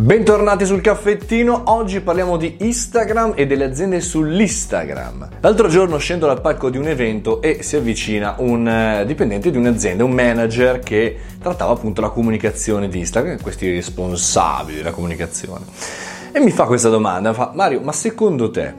Bentornati sul caffettino, oggi parliamo di Instagram e delle aziende sull'Instagram. L'altro giorno scendo dal palco di un evento e si avvicina un eh, dipendente di un'azienda, un manager che trattava appunto la comunicazione di Instagram, questi responsabili della comunicazione. E mi fa questa domanda, fa Mario, ma secondo te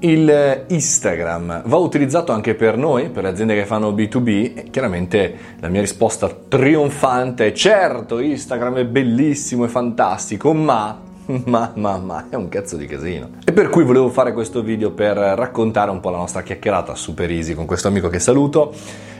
il Instagram va utilizzato anche per noi, per le aziende che fanno B2B? E chiaramente la mia risposta trionfante è certo, Instagram è bellissimo e fantastico, ma ma, ma, ma, è un cazzo di casino. E per cui volevo fare questo video per raccontare un po' la nostra chiacchierata super easy con questo amico che saluto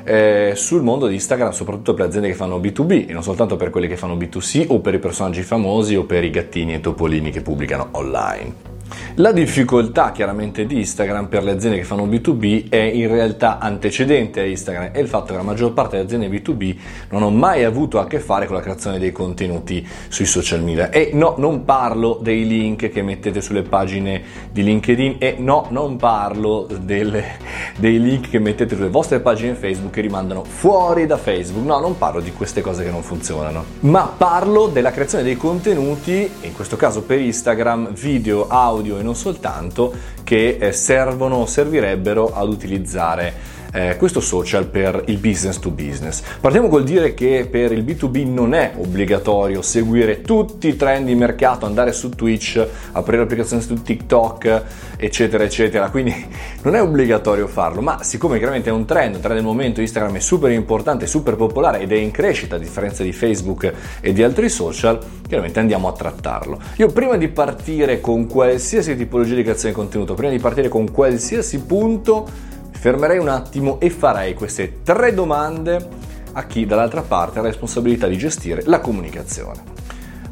eh, sul mondo di Instagram, soprattutto per le aziende che fanno B2B e non soltanto per quelle che fanno B2C o per i personaggi famosi o per i gattini e topolini che pubblicano online. La difficoltà chiaramente di Instagram per le aziende che fanno B2B è in realtà antecedente a Instagram è il fatto che la maggior parte delle aziende B2B non hanno mai avuto a che fare con la creazione dei contenuti sui social media. E no, non parlo dei link che mettete sulle pagine di LinkedIn e no, non parlo delle, dei link che mettete sulle vostre pagine Facebook che rimandano fuori da Facebook, no, non parlo di queste cose che non funzionano, ma parlo della creazione dei contenuti, in questo caso per Instagram, video, audio, e non soltanto che eh, servono, servirebbero ad utilizzare eh, questo social per il business to business. Partiamo col dire che per il B2B non è obbligatorio seguire tutti i trend di mercato, andare su Twitch, aprire l'applicazione su TikTok, eccetera, eccetera. Quindi non è obbligatorio farlo, ma siccome chiaramente è un trend, un trend del momento Instagram è super importante, super popolare ed è in crescita a differenza di Facebook e di altri social, chiaramente andiamo a trattarlo. Io prima di partire con qualsiasi tipologia di creazione di contenuto, prima di partire con qualsiasi punto, fermerei un attimo e farei queste tre domande a chi dall'altra parte ha la responsabilità di gestire la comunicazione.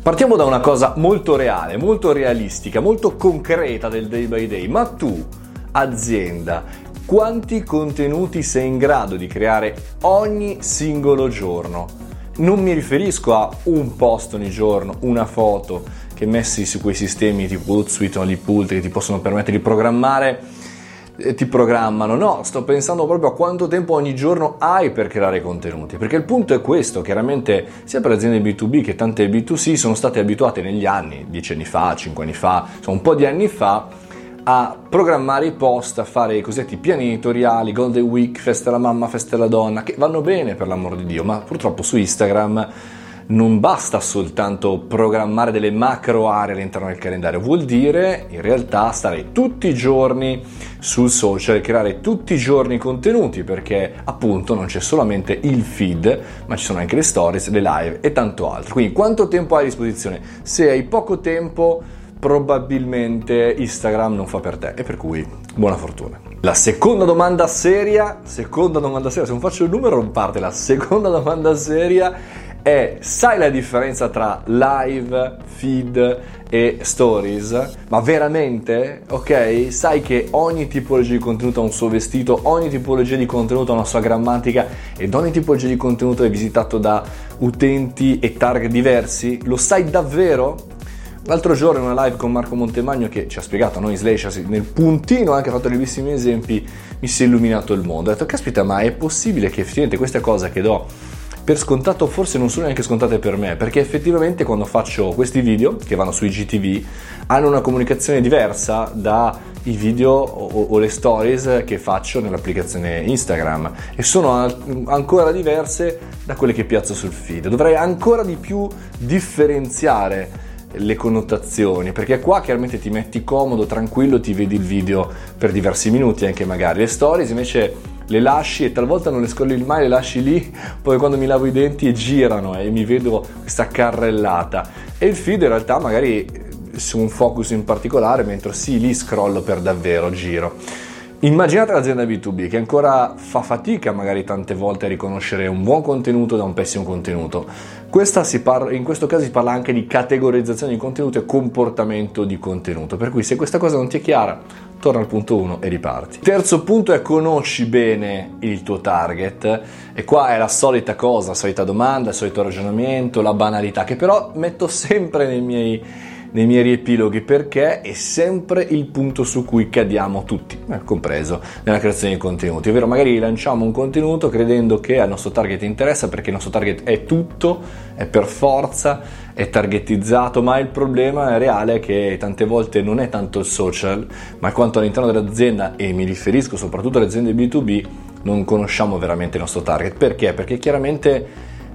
Partiamo da una cosa molto reale, molto realistica, molto concreta del day by day, ma tu, azienda, quanti contenuti sei in grado di creare ogni singolo giorno? Non mi riferisco a un post ogni giorno, una foto che messi su quei sistemi tipo Hootsuite o Lipult che ti possono permettere di programmare ti programmano, no, sto pensando proprio a quanto tempo ogni giorno hai per creare contenuti, perché il punto è questo, chiaramente sia per le aziende B2B che tante B2C sono state abituate negli anni, dieci anni fa, cinque anni fa, insomma un po' di anni fa, a programmare i post, a fare i cosiddetti piani editoriali, Golden Week, festa della mamma, festa della donna, che vanno bene per l'amor di Dio, ma purtroppo su Instagram non basta soltanto programmare delle macro aree all'interno del calendario, vuol dire in realtà stare tutti i giorni sul social, creare tutti i giorni contenuti perché appunto non c'è solamente il feed, ma ci sono anche le stories, le live e tanto altro. Quindi quanto tempo hai a disposizione? Se hai poco tempo probabilmente Instagram non fa per te e per cui buona fortuna. La seconda domanda seria, seconda domanda seria, se non faccio il numero non parte, la seconda domanda seria è sai la differenza tra live, feed e stories? Ma veramente? Ok? Sai che ogni tipologia di contenuto ha un suo vestito, ogni tipologia di contenuto ha una sua grammatica ed ogni tipologia di contenuto è visitato da utenti e target diversi? Lo sai davvero? L'altro giorno in una live con Marco Montemagno che ci ha spiegato, noi Slash, nel puntino ha anche fatto bellissimi esempi, mi si è illuminato il mondo. Ho detto, caspita, ma è possibile che effettivamente queste cose che do per scontato forse non sono neanche scontate per me, perché effettivamente quando faccio questi video che vanno sui GTV hanno una comunicazione diversa dai video o, o, le stories che faccio nell'applicazione Instagram e sono ancora diverse da quelle che piazzo sul feed. Dovrei ancora di più differenziare le connotazioni, perché qua chiaramente ti metti comodo, tranquillo, ti vedi il video per diversi minuti, anche magari le stories invece le lasci e talvolta non le scolli mai, le lasci lì, poi quando mi lavo i denti girano e mi vedo questa carrellata. E il feed in realtà magari su un focus in particolare, mentre sì, lì scrollo per davvero, giro. Immaginate l'azienda B2B che ancora fa fatica magari tante volte a riconoscere un buon contenuto da un pessimo contenuto. Parla, in questo caso si parla anche di categorizzazione di contenuto e comportamento di contenuto, per cui se questa cosa non ti è chiara, torna al punto 1 e riparti. Terzo punto è conosci bene il tuo target e qua è la solita cosa, la solita domanda, il solito ragionamento, la banalità che però metto sempre nei miei nei miei riepiloghi perché è sempre il punto su cui cadiamo tutti, eh, compreso nella creazione di contenuti. Ovvero magari lanciamo un contenuto credendo che al nostro target interessa perché il nostro target è tutto, è per forza, è targetizzato, ma il problema reale è che tante volte non è tanto il social, ma quanto all'interno dell'azienda, e mi riferisco soprattutto alle aziende B2B, non conosciamo veramente il nostro target. Perché? Perché chiaramente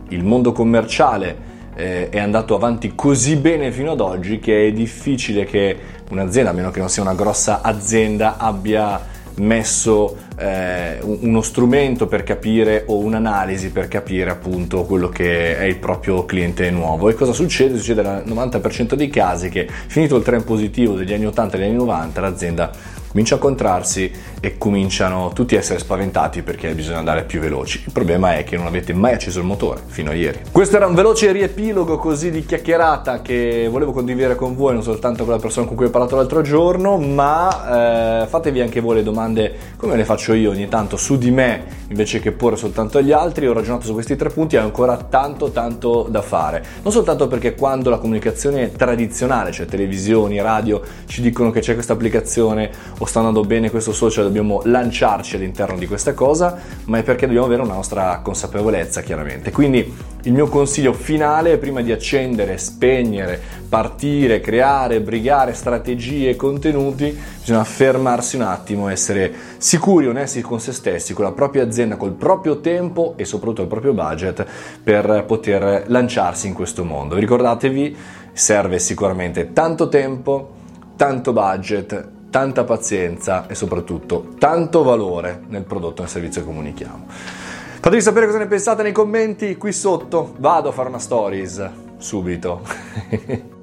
il mondo commerciale eh, è andato avanti così bene fino ad oggi che è difficile che un'azienda, a meno che non sia una grossa azienda, abbia messo eh, uno strumento per capire o un'analisi per capire appunto quello che è il proprio cliente nuovo e cosa succede? Succede nel 90% dei casi che finito il trend positivo degli anni 80 e degli anni 90 l'azienda comincia a incontrarsi e cominciano tutti a essere spaventati perché bisogna andare più veloci. Il problema è che non avete mai acceso il motore fino a ieri. Questo era un veloce riepilogo così di chiacchierata che volevo condividere con voi, non soltanto con la persona con cui ho parlato l'altro giorno, ma eh, fatevi anche voi le domande come le faccio io ogni tanto su di me invece che porre soltanto agli altri. Ho ragionato su questi tre punti e ho ancora tanto tanto da fare. Non soltanto perché quando la comunicazione tradizionale, cioè televisioni, radio, ci dicono che c'è questa applicazione o sta andando bene questo social, dobbiamo lanciarci all'interno di questa cosa, ma è perché dobbiamo avere una nostra consapevolezza chiaramente. Quindi il mio consiglio finale, prima di accendere, spegnere, partire, creare, brigare strategie e contenuti, bisogna fermarsi un attimo, essere sicuri, onesti con se stessi, con la propria azienda, col proprio tempo e soprattutto il proprio budget per poter lanciarsi in questo mondo. Ricordatevi, serve sicuramente tanto tempo, tanto budget, tanta pazienza e soprattutto tanto valore nel prodotto e nel servizio che comunichiamo. Fatemi sapere cosa ne pensate nei commenti qui sotto. Vado a fare una stories subito.